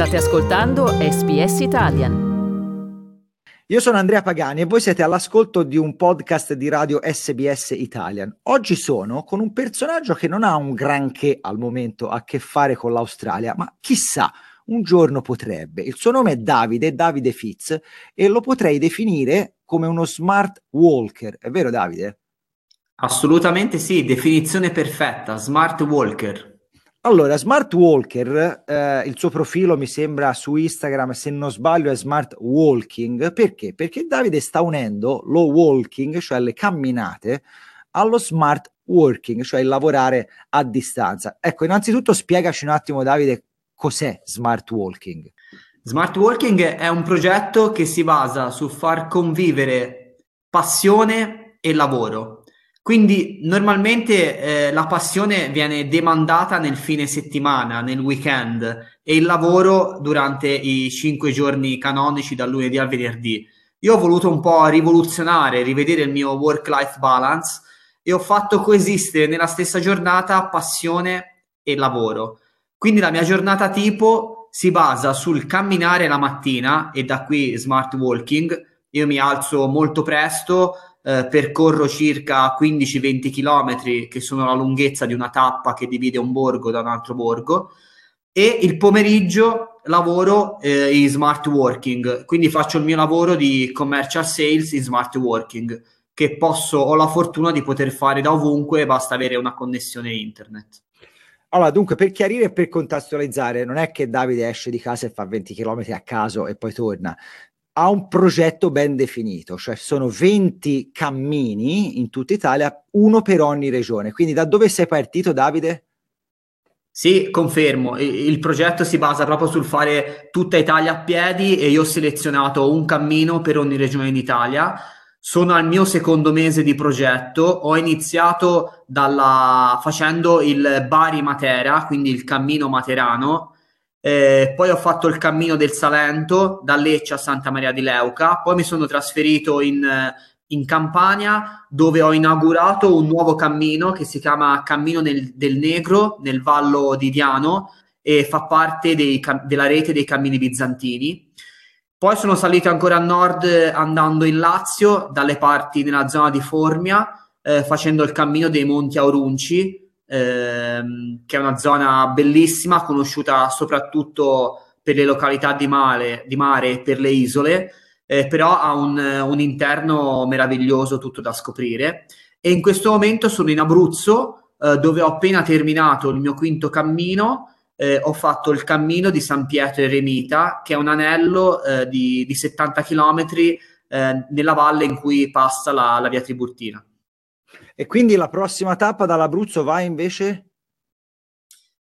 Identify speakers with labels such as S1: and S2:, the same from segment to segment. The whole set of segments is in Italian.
S1: State ascoltando SBS Italian.
S2: Io sono Andrea Pagani e voi siete all'ascolto di un podcast di radio SBS Italian. Oggi sono con un personaggio che non ha un granché al momento a che fare con l'Australia, ma chissà, un giorno potrebbe. Il suo nome è Davide, Davide Fitz, e lo potrei definire come uno smart walker. È vero Davide?
S3: Assolutamente sì, definizione perfetta, smart walker.
S2: Allora, Smart Walker, eh, il suo profilo mi sembra su Instagram, se non sbaglio, è Smart Walking. Perché? Perché Davide sta unendo lo walking, cioè le camminate, allo smart working, cioè il lavorare a distanza. Ecco, innanzitutto spiegaci un attimo, Davide, cos'è smart walking.
S3: Smart working è un progetto che si basa su far convivere passione e lavoro. Quindi normalmente eh, la passione viene demandata nel fine settimana, nel weekend e il lavoro durante i cinque giorni canonici dal lunedì al venerdì. Io ho voluto un po' rivoluzionare, rivedere il mio work-life balance e ho fatto coesistere nella stessa giornata passione e lavoro. Quindi la mia giornata tipo si basa sul camminare la mattina e da qui smart walking. Io mi alzo molto presto, eh, percorro circa 15-20 km che sono la lunghezza di una tappa che divide un borgo da un altro borgo e il pomeriggio lavoro eh, in smart working, quindi faccio il mio lavoro di commercial sales in smart working che posso, ho la fortuna di poter fare da ovunque, basta avere una connessione internet.
S2: Allora, dunque, per chiarire e per contestualizzare, non è che Davide esce di casa e fa 20 km a caso e poi torna ha un progetto ben definito, cioè sono 20 cammini in tutta Italia, uno per ogni regione. Quindi da dove sei partito, Davide?
S3: Sì, confermo. Il progetto si basa proprio sul fare tutta Italia a piedi e io ho selezionato un cammino per ogni regione d'Italia. Sono al mio secondo mese di progetto. Ho iniziato dalla, facendo il Bari Matera, quindi il cammino materano, eh, poi ho fatto il cammino del Salento da Lecce a Santa Maria di Leuca, poi mi sono trasferito in, in Campania dove ho inaugurato un nuovo cammino che si chiama Cammino nel, del Negro nel Vallo di Diano e fa parte dei, della rete dei cammini bizantini. Poi sono salito ancora a nord andando in Lazio, dalle parti nella zona di Formia, eh, facendo il cammino dei Monti Aurunci, ehm, che è una zona bellissima, conosciuta soprattutto per le località di mare, di mare e per le isole, eh, però ha un, un, interno meraviglioso, tutto da scoprire. E in questo momento sono in Abruzzo, eh, dove ho appena terminato il mio quinto cammino. Eh, ho fatto il cammino di San Pietro Eremita, che è un anello eh, di, di, 70 km eh, nella valle in cui passa la, la via Tiburtina.
S2: E quindi la prossima tappa dall'Abruzzo va invece?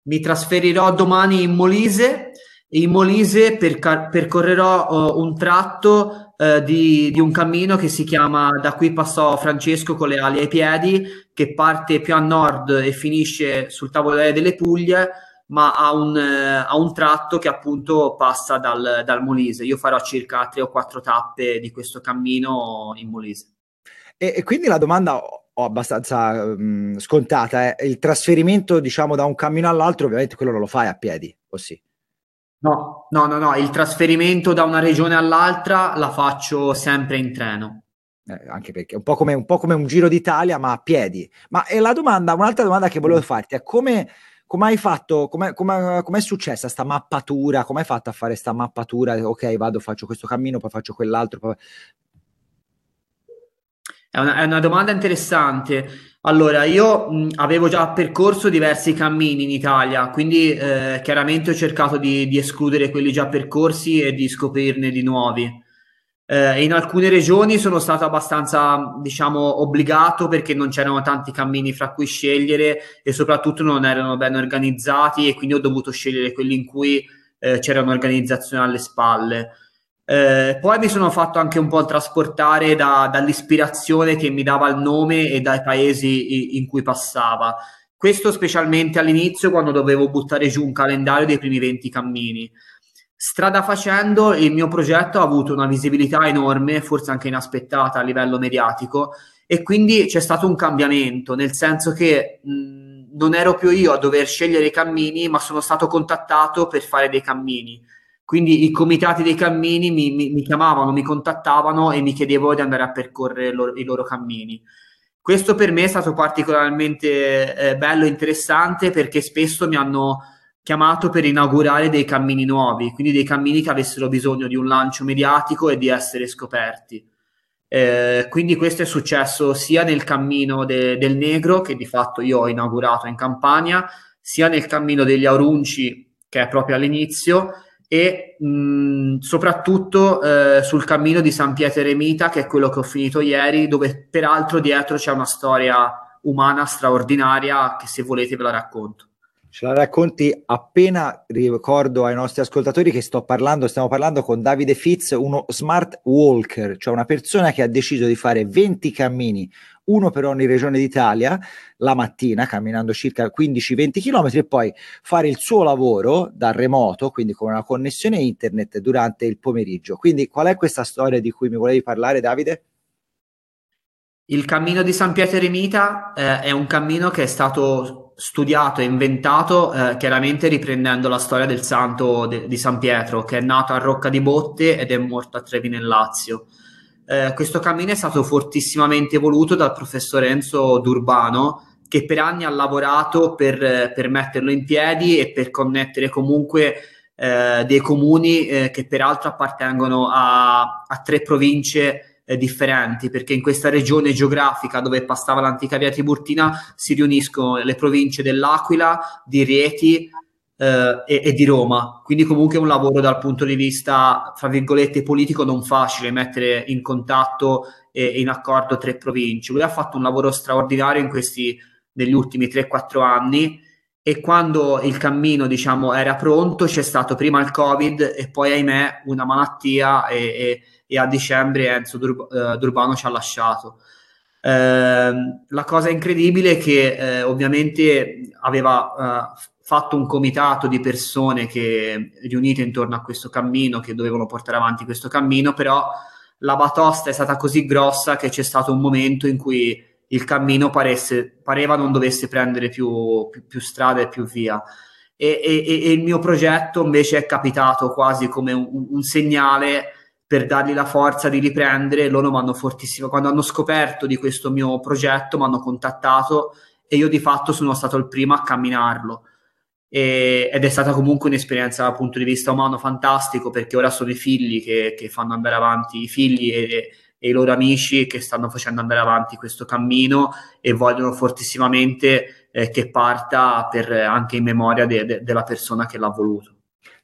S3: Mi trasferirò domani in Molise. In Molise perca- percorrerò uh, un tratto uh, di, di, un cammino che si chiama Da qui passò Francesco con le ali ai piedi, che parte più a nord e finisce sul tavolare delle Puglie, ma ha un, uh, ha un tratto che appunto passa dal, dal Molise. Io farò circa tre o quattro tappe di questo cammino in Molise.
S2: E, e quindi la domanda ho abbastanza mh, scontata. Eh. Il trasferimento, diciamo, da un cammino all'altro, ovviamente quello non lo fai a piedi, o sì?
S3: No, no, no, no, il trasferimento da una regione all'altra la faccio sempre in treno.
S2: Eh, anche perché è un po, come, un po' come un giro d'Italia, ma a piedi. Ma è la domanda, un'altra domanda che volevo mm. farti è come, come hai fatto, come è successa sta mappatura? Come hai fatto a fare sta mappatura? Ok, vado, faccio questo cammino, poi faccio quell'altro. Poi...
S3: È una, è una domanda interessante. Allora, io mh, avevo già percorso diversi cammini in Italia, quindi eh, chiaramente ho cercato di, di, escludere quelli già percorsi e di scoprirne di nuovi. Eh, in alcune regioni sono stato abbastanza, diciamo, obbligato perché non c'erano tanti cammini fra cui scegliere e soprattutto non erano ben organizzati e quindi ho dovuto scegliere quelli in cui eh, c'era un'organizzazione alle spalle. Eh, poi mi sono fatto anche un po' trasportare da, dall'ispirazione che mi dava il nome e dai paesi in cui passava. Questo specialmente all'inizio quando dovevo buttare giù un calendario dei primi 20 cammini. Strada facendo, il mio progetto ha avuto una visibilità enorme, forse anche inaspettata a livello mediatico, e quindi c'è stato un cambiamento, nel senso che mh, non ero più io a dover scegliere i cammini, ma sono stato contattato per fare dei cammini quindi i comitati dei cammini mi, mi, mi chiamavano, mi contattavano e mi chiedevano di andare a percorrere loro, i loro cammini. Questo per me è stato particolarmente eh, bello e interessante perché spesso mi hanno chiamato per inaugurare dei cammini nuovi, quindi dei cammini che avessero bisogno di un lancio mediatico e di essere scoperti. Eh, quindi questo è successo sia nel cammino de- del Negro, che di fatto io ho inaugurato in Campania, sia nel cammino degli Aurunci, che è proprio all'inizio, e mh, soprattutto eh, sul cammino di San Pietro Eremita, che è quello che ho finito ieri, dove peraltro dietro c'è una storia umana straordinaria che se volete ve la racconto.
S2: Ce la racconti appena ricordo ai nostri ascoltatori che sto parlando, stiamo parlando con Davide Fitz, uno smart walker, cioè una persona che ha deciso di fare 20 cammini, uno per ogni regione d'Italia, la mattina, camminando circa 15-20 km e poi fare il suo lavoro da remoto, quindi con una connessione internet durante il pomeriggio. Quindi qual è questa storia di cui mi volevi parlare, Davide?
S3: Il cammino di San Pietro Eremita eh, è un cammino che è stato studiato e inventato eh, chiaramente riprendendo la storia del santo de- di San Pietro che è nato a Rocca di Botte ed è morto a Trevi nel Lazio. Eh, questo cammino è stato fortissimamente voluto dal professor Enzo D'Urbano che per anni ha lavorato per, per metterlo in piedi e per connettere comunque eh, dei comuni eh, che peraltro appartengono a, a tre province eh, differenti, perché in questa regione geografica dove passava l'antica via Tiburtina si riuniscono le province dell'Aquila, di Rieti eh, e, e, di Roma. Quindi comunque è un lavoro dal punto di vista, fra virgolette, politico non facile mettere in contatto e in accordo tre province. Lui ha fatto un lavoro straordinario in questi, negli ultimi 3-4 anni e quando il cammino diciamo era pronto c'è stato prima il covid e poi ahimè una malattia e, e e a dicembre Enzo Dur- uh, Durbano ci ha lasciato. Eh, la cosa incredibile è che eh, ovviamente aveva uh, fatto un comitato di persone che riunite intorno a questo cammino, che dovevano portare avanti questo cammino, però la batosta è stata così grossa che c'è stato un momento in cui il cammino paresse, pareva non dovesse prendere più, più, più strada e più via. E, e, e, il mio progetto invece è capitato quasi come un, un segnale per dargli la forza di riprendere. Loro mi hanno fortissimo, quando hanno scoperto di questo mio progetto, mi hanno contattato e io di fatto sono stato il primo a camminarlo. E, ed è stata comunque un'esperienza dal punto di vista umano fantastico perché ora sono i figli che, che fanno andare avanti, i figli e, e, i loro amici che stanno facendo andare avanti questo cammino e vogliono fortissimamente eh, che parta per, anche in memoria de, de, della persona che l'ha voluto.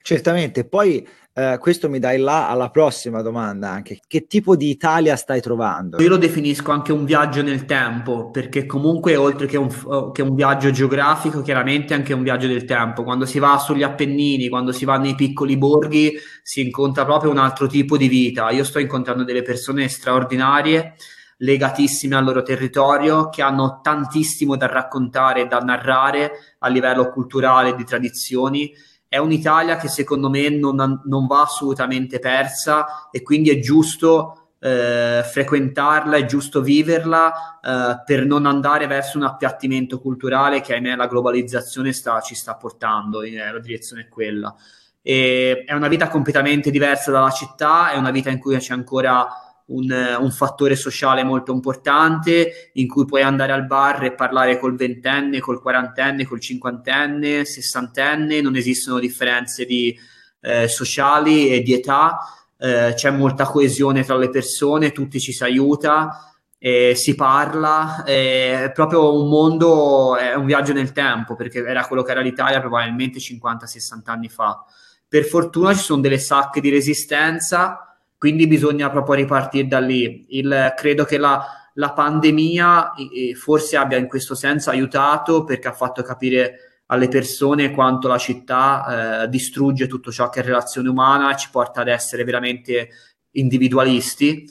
S2: Certamente, poi eh, questo mi dai là alla prossima domanda anche. Che tipo di Italia stai trovando?
S3: Io lo definisco anche un viaggio nel tempo, perché comunque oltre che un, eh, che un viaggio geografico, chiaramente anche un viaggio del tempo. Quando si va sugli Appennini, quando si va nei piccoli borghi, si incontra proprio un altro tipo di vita. Io sto incontrando delle persone straordinarie legatissime al loro territorio, che hanno tantissimo da raccontare e da narrare a livello culturale di tradizioni è un'Italia che secondo me non, non va assolutamente persa e quindi è giusto eh, frequentarla, è giusto viverla eh, per non andare verso un appiattimento culturale che ahimè la globalizzazione sta, ci sta portando, eh, la direzione è quella. E è una vita completamente diversa dalla città, è una vita in cui c'è ancora un, un, fattore sociale molto importante in cui puoi andare al bar e parlare col ventenne, col quarantenne, col cinquantenne, sessantenne, non esistono differenze di, eh, sociali e di età, eh, c'è molta coesione tra le persone, tutti ci si aiuta. Eh, si parla, è proprio un mondo, è un viaggio nel tempo perché era quello che era l'Italia probabilmente 50-60 anni fa. Per fortuna ci sono delle sacche di resistenza, quindi bisogna proprio ripartire da lì. Il, credo che la, la pandemia forse abbia in questo senso aiutato perché ha fatto capire alle persone quanto la città eh, distrugge tutto ciò che è relazione umana e ci porta ad essere veramente individualisti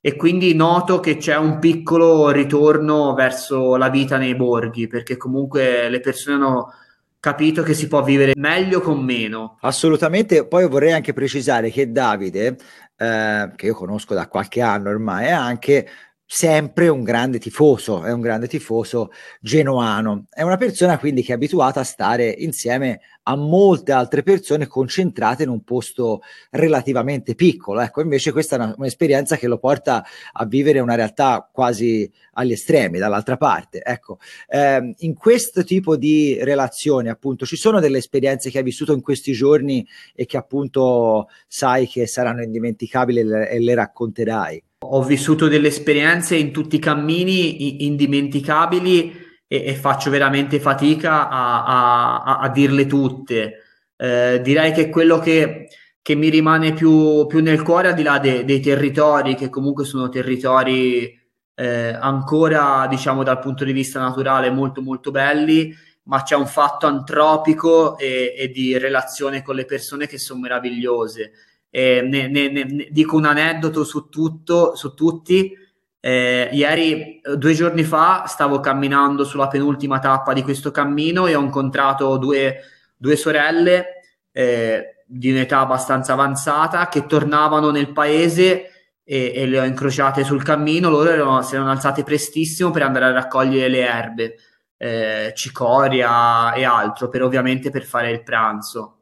S3: e quindi noto che c'è un piccolo ritorno verso la vita nei borghi perché comunque le persone hanno capito che si può vivere meglio con meno.
S2: Assolutamente, poi vorrei anche precisare che Davide eh, che io conosco da qualche anno ormai, è anche sempre un grande tifoso, è un grande tifoso genoano. È una persona quindi che è abituata a stare insieme a molte altre persone concentrate in un posto relativamente piccolo. Ecco, invece questa è una, un'esperienza che lo porta a vivere una realtà quasi agli estremi, dall'altra parte. Ecco, eh, in questo tipo di relazioni, appunto, ci sono delle esperienze che hai vissuto in questi giorni e che appunto sai che saranno indimenticabili e le racconterai.
S3: Ho vissuto delle esperienze in tutti i cammini indimenticabili e, e faccio veramente fatica a, a, a dirle tutte. Eh, direi che quello che, che mi rimane più, più, nel cuore, al di là de, dei territori, che comunque sono territori eh, ancora, diciamo, dal punto di vista naturale molto molto belli, ma c'è un fatto antropico e, e di relazione con le persone che sono meravigliose. Ne, ne, ne, dico un aneddoto su tutto, su tutti. Eh, ieri, due giorni fa, stavo camminando sulla penultima tappa di questo cammino e ho incontrato due, due sorelle eh, di un'età abbastanza avanzata che tornavano nel paese e, e, le ho incrociate sul cammino. Loro erano, si erano alzate prestissimo per andare a raccogliere le erbe, eh, cicoria e altro, per ovviamente per fare il pranzo.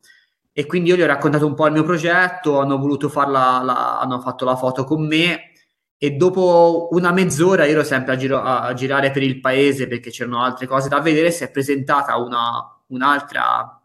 S3: E quindi io gli ho raccontato un po' il mio progetto, hanno voluto farla, la, hanno fatto la foto con me e dopo una mezz'ora ero sempre a, giro, a, girare per il paese perché c'erano altre cose da vedere, si è presentata una, un'altra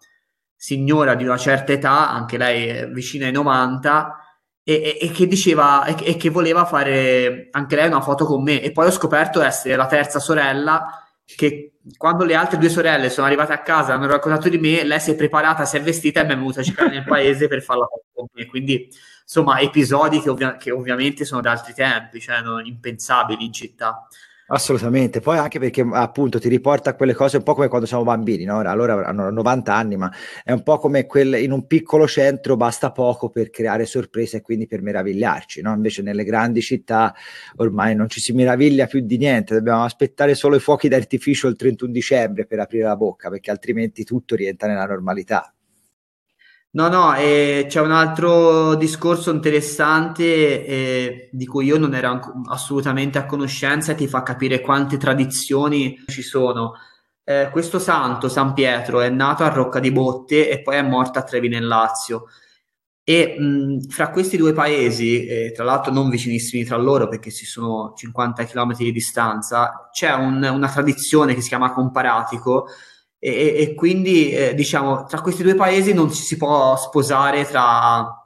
S3: signora di una certa età, anche lei vicina ai 90, e, e, e che diceva e, e, che voleva fare anche lei una foto con me. E poi ho scoperto essere la terza sorella che quando le altre due sorelle sono arrivate a casa hanno raccontato di me, lei si è preparata, si è vestita e mi è venuta a cercare nel paese per farla con me. Quindi, insomma, episodi che, ovvia- che ovviamente sono da altri tempi, cioè non impensabili in città.
S2: Assolutamente, poi anche perché appunto ti riporta a quelle cose un po' come quando siamo bambini, no? allora hanno 90 anni, ma è un po' come quel, in un piccolo centro basta poco per creare sorprese e quindi per meravigliarci, no? invece nelle grandi città ormai non ci si meraviglia più di niente, dobbiamo aspettare solo i fuochi d'artificio il 31 dicembre per aprire la bocca, perché altrimenti tutto rientra nella normalità.
S3: No, no, eh, c'è un altro discorso interessante eh, di cui io non ero assolutamente a conoscenza e ti fa capire quante tradizioni ci sono. Eh, questo santo, San Pietro, è nato a Rocca di Botte e poi è morto a Trevi nel Lazio. E mh, fra questi due paesi, tra l'altro non vicinissimi tra loro perché ci sono 50 km di distanza, c'è un, una tradizione che si chiama comparatico e, e quindi eh, diciamo tra questi due paesi non ci si può sposare tra,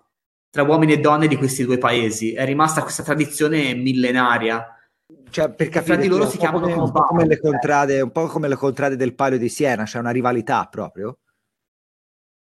S3: tra uomini e donne di questi due paesi. È rimasta questa tradizione millenaria.
S2: Cioè, per capire, di loro si chiamano come, un, po come le contrade, un po' come le contrade del Palio di Siena, c'è cioè una rivalità proprio.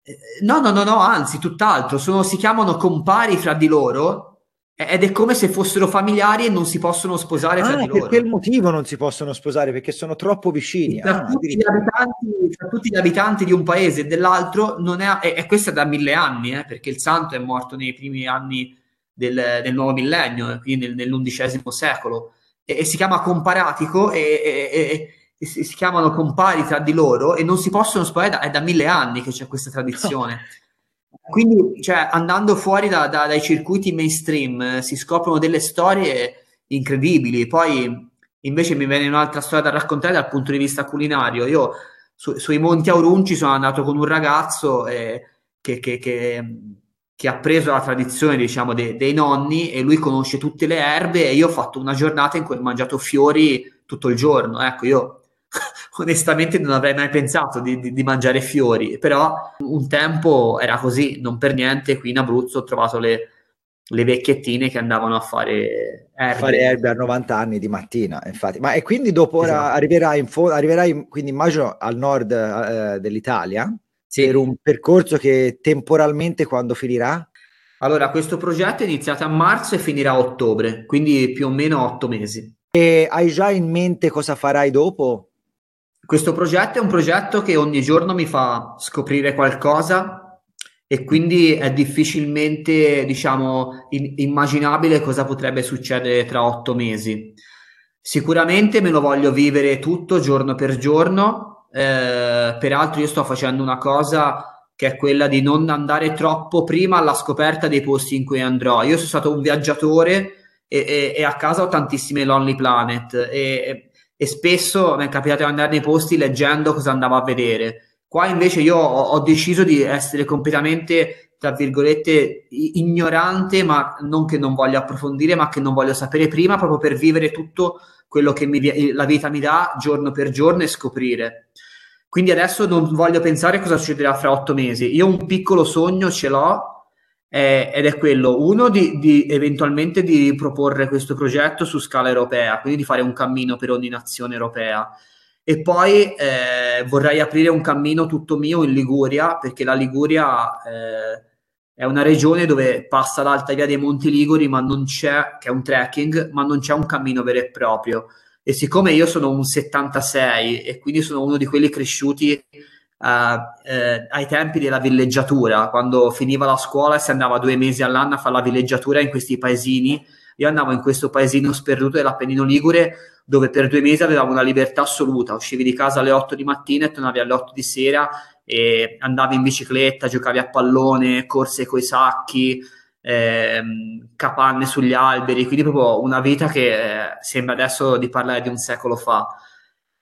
S3: Eh, no, no, no, no, anzi, tutt'altro, sono, si chiamano compari fra di loro ed è come se fossero familiari e non si possono sposare
S2: ah,
S3: tra di
S2: loro.
S3: Per
S2: quel motivo non si possono sposare, perché sono troppo vicini.
S3: Tra, ah, tutti, gli abitanti, tra tutti gli abitanti di un paese e dell'altro, non è, e, e questo è da mille anni, eh, perché il santo è morto nei primi anni del, del nuovo millennio, eh, quindi nel, nell'undicesimo secolo, e, e, si chiama comparatico e, si, si chiamano compari tra di loro e non si possono sposare, da, è da mille anni che c'è questa tradizione. Quindi, cioè, andando fuori da, da, dai circuiti mainstream, eh, si scoprono delle storie incredibili. Poi, invece, mi viene un'altra storia da raccontare dal punto di vista culinario. Io su, sui Monti Aurunci sono andato con un ragazzo eh, che, che, che, che, ha preso la tradizione, diciamo, de, dei nonni e lui conosce tutte le erbe. E io ho fatto una giornata in cui ho mangiato fiori tutto il giorno. Ecco, io onestamente non avrei mai pensato di, di, di, mangiare fiori, però un tempo era così, non per niente qui in Abruzzo ho trovato le, le vecchiettine che andavano a fare
S2: erbe. Fare erbe a 90 anni di mattina, infatti. Ma e quindi dopo ora esatto. arriverai, in fo- arriverai, quindi immagino al nord eh, dell'Italia sì. per un percorso che temporalmente quando finirà?
S3: Allora, questo progetto è iniziato a marzo e finirà a ottobre, quindi più o meno otto mesi.
S2: E hai già in mente cosa farai dopo?
S3: Questo progetto è un progetto che ogni giorno mi fa scoprire qualcosa e quindi è difficilmente, diciamo, in- immaginabile cosa potrebbe succedere tra otto mesi. Sicuramente me lo voglio vivere tutto giorno per giorno, eh, peraltro io sto facendo una cosa che è quella di non andare troppo prima alla scoperta dei posti in cui andrò. Io sono stato un viaggiatore e, e, e a casa ho tantissime Lonely Planet e, e spesso mi è capitato di andare nei posti leggendo cosa andavo a vedere. Qua invece io ho, ho deciso di essere completamente, tra virgolette, ignorante, ma non che non voglio approfondire, ma che non voglio sapere prima, proprio per vivere tutto quello che mi, la vita mi dà giorno per giorno e scoprire. Quindi adesso non voglio pensare cosa succederà fra otto mesi. Io un piccolo sogno ce l'ho eh, ed è quello, uno, di, di, eventualmente di riproporre questo progetto su scala europea, quindi di fare un cammino per ogni nazione europea. E poi eh, vorrei aprire un cammino tutto mio in Liguria, perché la Liguria eh, è una regione dove passa l'alta via dei Monti Liguri, ma non c'è, che è un trekking, ma non c'è un cammino vero e proprio e siccome io sono un 76 e quindi sono uno di quelli cresciuti uh, eh, ai tempi della villeggiatura, quando finiva la scuola e si andava due mesi all'anno a fare la villeggiatura in questi paesini, io andavo in questo paesino sperduto dell'Appennino Ligure dove per due mesi avevamo una libertà assoluta, uscivi di casa alle 8 di mattina e tornavi alle 8 di sera e andavi in bicicletta, giocavi a pallone, corse coi sacchi, ehm, capanne sugli alberi, quindi proprio una vita che eh, sembra adesso di parlare di un secolo fa.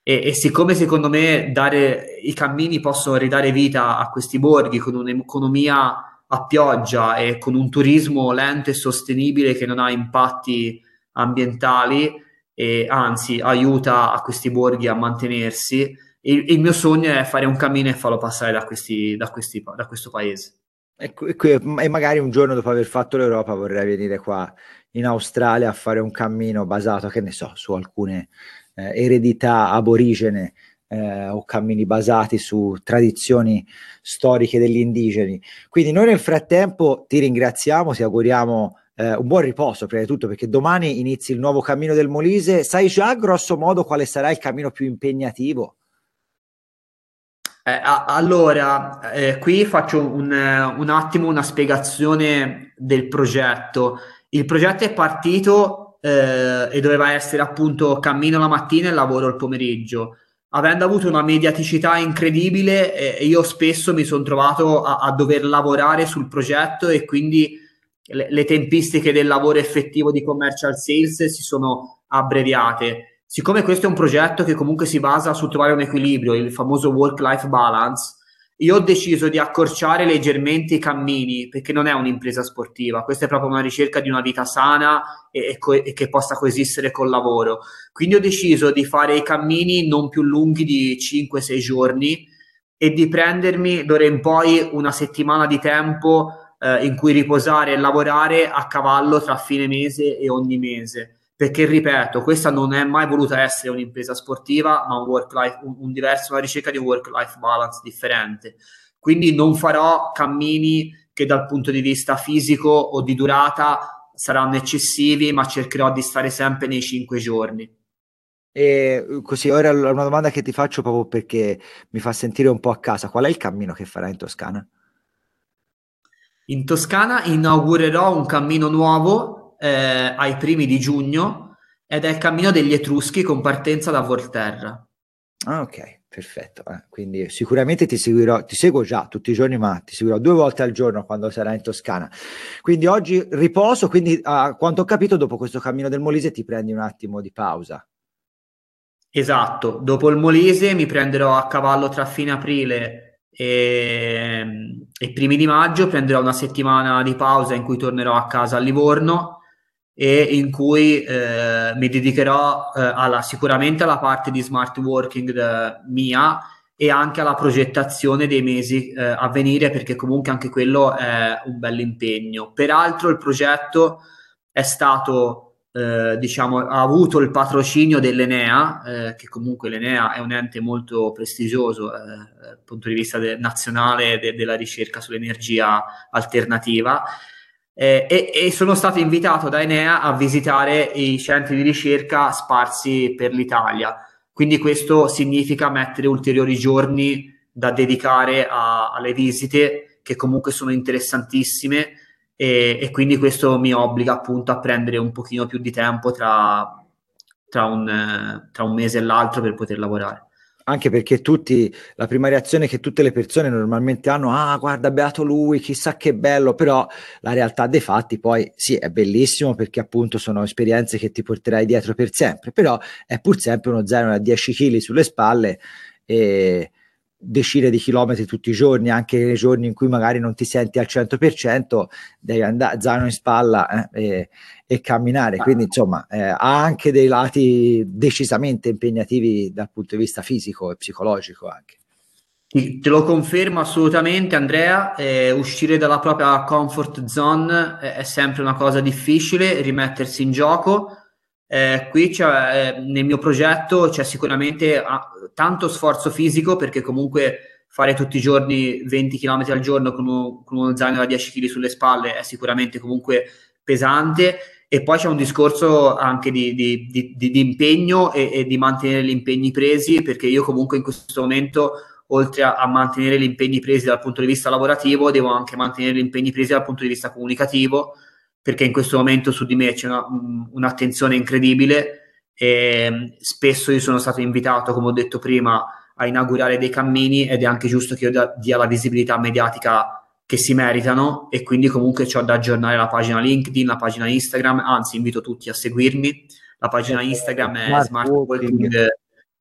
S3: E, e, siccome secondo me dare, i cammini possono ridare vita a questi borghi con un'economia a pioggia e con un turismo lento e sostenibile che non ha impatti ambientali e anzi aiuta a questi borghi a mantenersi, il, il mio sogno è fare un cammino e farlo passare da, questi, da, questi, da questo paese.
S2: E, magari un giorno dopo aver fatto l'Europa vorrei venire qua in Australia a fare un cammino basato, che ne so, su alcune eh, eredità aborigene eh, o cammini basati su tradizioni storiche degli indigeni. Quindi noi nel frattempo ti ringraziamo, ti auguriamo eh, un buon riposo prima di tutto perché domani inizi il nuovo cammino del Molise. Sai già grosso modo quale sarà il cammino più impegnativo?
S3: Eh, allora, eh, qui faccio un, un, attimo una spiegazione del progetto. Il progetto è partito eh, e doveva essere appunto cammino la mattina e lavoro il pomeriggio. Avendo avuto una mediaticità incredibile, eh, io spesso mi sono trovato a, a, dover lavorare sul progetto e quindi le, le tempistiche del lavoro effettivo di commercial sales si sono abbreviate siccome questo è un progetto che comunque si basa su trovare un equilibrio, il famoso work-life balance, io ho deciso di accorciare leggermente i cammini perché non è un'impresa sportiva, questa è proprio una ricerca di una vita sana e, e, co- e, che possa coesistere col lavoro. Quindi ho deciso di fare i cammini non più lunghi di 5-6 giorni e di prendermi d'ora in poi una settimana di tempo eh, in cui riposare e lavorare a cavallo tra fine mese e ogni mese perché ripeto, questa non è mai voluta essere un'impresa sportiva, ma un, work-life, un, un diverso, una ricerca di work-life balance differente. Quindi non farò cammini che dal punto di vista fisico o di durata saranno eccessivi, ma cercherò di stare sempre nei cinque giorni.
S2: E così, ora una domanda che ti faccio proprio perché mi fa sentire un po' a casa. Qual è il cammino che farai in Toscana?
S3: In Toscana inaugurerò un cammino nuovo eh, ai primi di giugno ed è il cammino degli Etruschi con partenza da Volterra.
S2: Ah, ok, perfetto. Eh, quindi sicuramente ti seguirò, ti seguo già tutti i giorni, ma ti seguirò due volte al giorno quando sarai in Toscana. Quindi oggi riposo, quindi a quanto ho capito, dopo questo cammino del Molise ti prendi un attimo di pausa.
S3: Esatto, dopo il Molise mi prenderò a cavallo tra fine aprile e, e primi di maggio, prenderò una settimana di pausa in cui tornerò a casa a Livorno e in cui eh, mi dedicherò eh, alla, sicuramente alla parte di smart working de, mia e anche alla progettazione dei mesi eh, a venire perché comunque anche quello è un bel impegno. Peraltro il progetto è stato, eh, diciamo, ha avuto il patrocinio dell'Enea, eh, che comunque l'Enea è un ente molto prestigioso eh, dal punto di vista de- nazionale de- della ricerca sull'energia alternativa eh, e, e, sono stato invitato da Enea a visitare i centri di ricerca sparsi per l'Italia. Quindi questo significa mettere ulteriori giorni da dedicare a, alle visite che comunque sono interessantissime e, e, quindi questo mi obbliga appunto a prendere un pochino più di tempo tra, tra, un, tra un mese e l'altro per poter lavorare.
S2: Anche perché tutti, la prima reazione che tutte le persone normalmente hanno, ah guarda beato lui, chissà che bello, però la realtà dei fatti poi sì è bellissimo perché appunto sono esperienze che ti porterai dietro per sempre, però è pur sempre uno zaino da 10 kg sulle spalle e decine di chilometri tutti i giorni, anche nei giorni in cui magari non ti senti al 100%, devi andare zaino in spalla eh, e, e, camminare. Quindi, insomma, eh, ha anche dei lati decisamente impegnativi dal punto di vista fisico e psicologico anche.
S3: Te lo confermo assolutamente, Andrea. Eh, uscire dalla propria comfort zone è sempre una cosa difficile, rimettersi in gioco eh, qui c'è, eh, nel mio progetto c'è sicuramente ah, tanto sforzo fisico perché comunque fare tutti i giorni 20 km al giorno con uno, con uno zaino da 10 kg sulle spalle è sicuramente comunque pesante. E poi c'è un discorso anche di, di, di, di impegno e, e, di mantenere gli impegni presi perché io comunque in questo momento oltre a, a, mantenere gli impegni presi dal punto di vista lavorativo devo anche mantenere gli impegni presi dal punto di vista comunicativo perché in questo momento su di me c'è una, un'attenzione incredibile e spesso io sono stato invitato, come ho detto prima, a inaugurare dei cammini ed è anche giusto che io dia la visibilità mediatica che si meritano e quindi comunque ho da aggiornare la pagina LinkedIn, la pagina Instagram, anzi invito tutti a seguirmi. La pagina Instagram è Smart, Smart Walking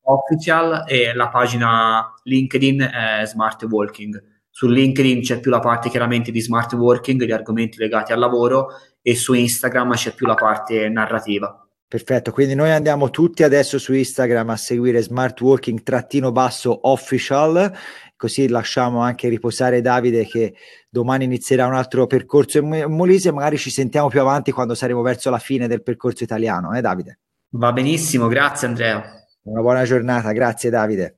S3: Official e la pagina LinkedIn è Smart Walking. Su LinkedIn c'è più la parte chiaramente di smart working, di argomenti legati al lavoro e su Instagram c'è più la parte narrativa.
S2: Perfetto, quindi noi andiamo tutti adesso su Instagram a seguire smart working trattino basso official, così lasciamo anche riposare Davide che domani inizierà un altro percorso in Molise, magari ci sentiamo più avanti quando saremo verso la fine del percorso italiano, eh Davide?
S3: Va benissimo, grazie Andrea.
S2: Una buona giornata, grazie Davide.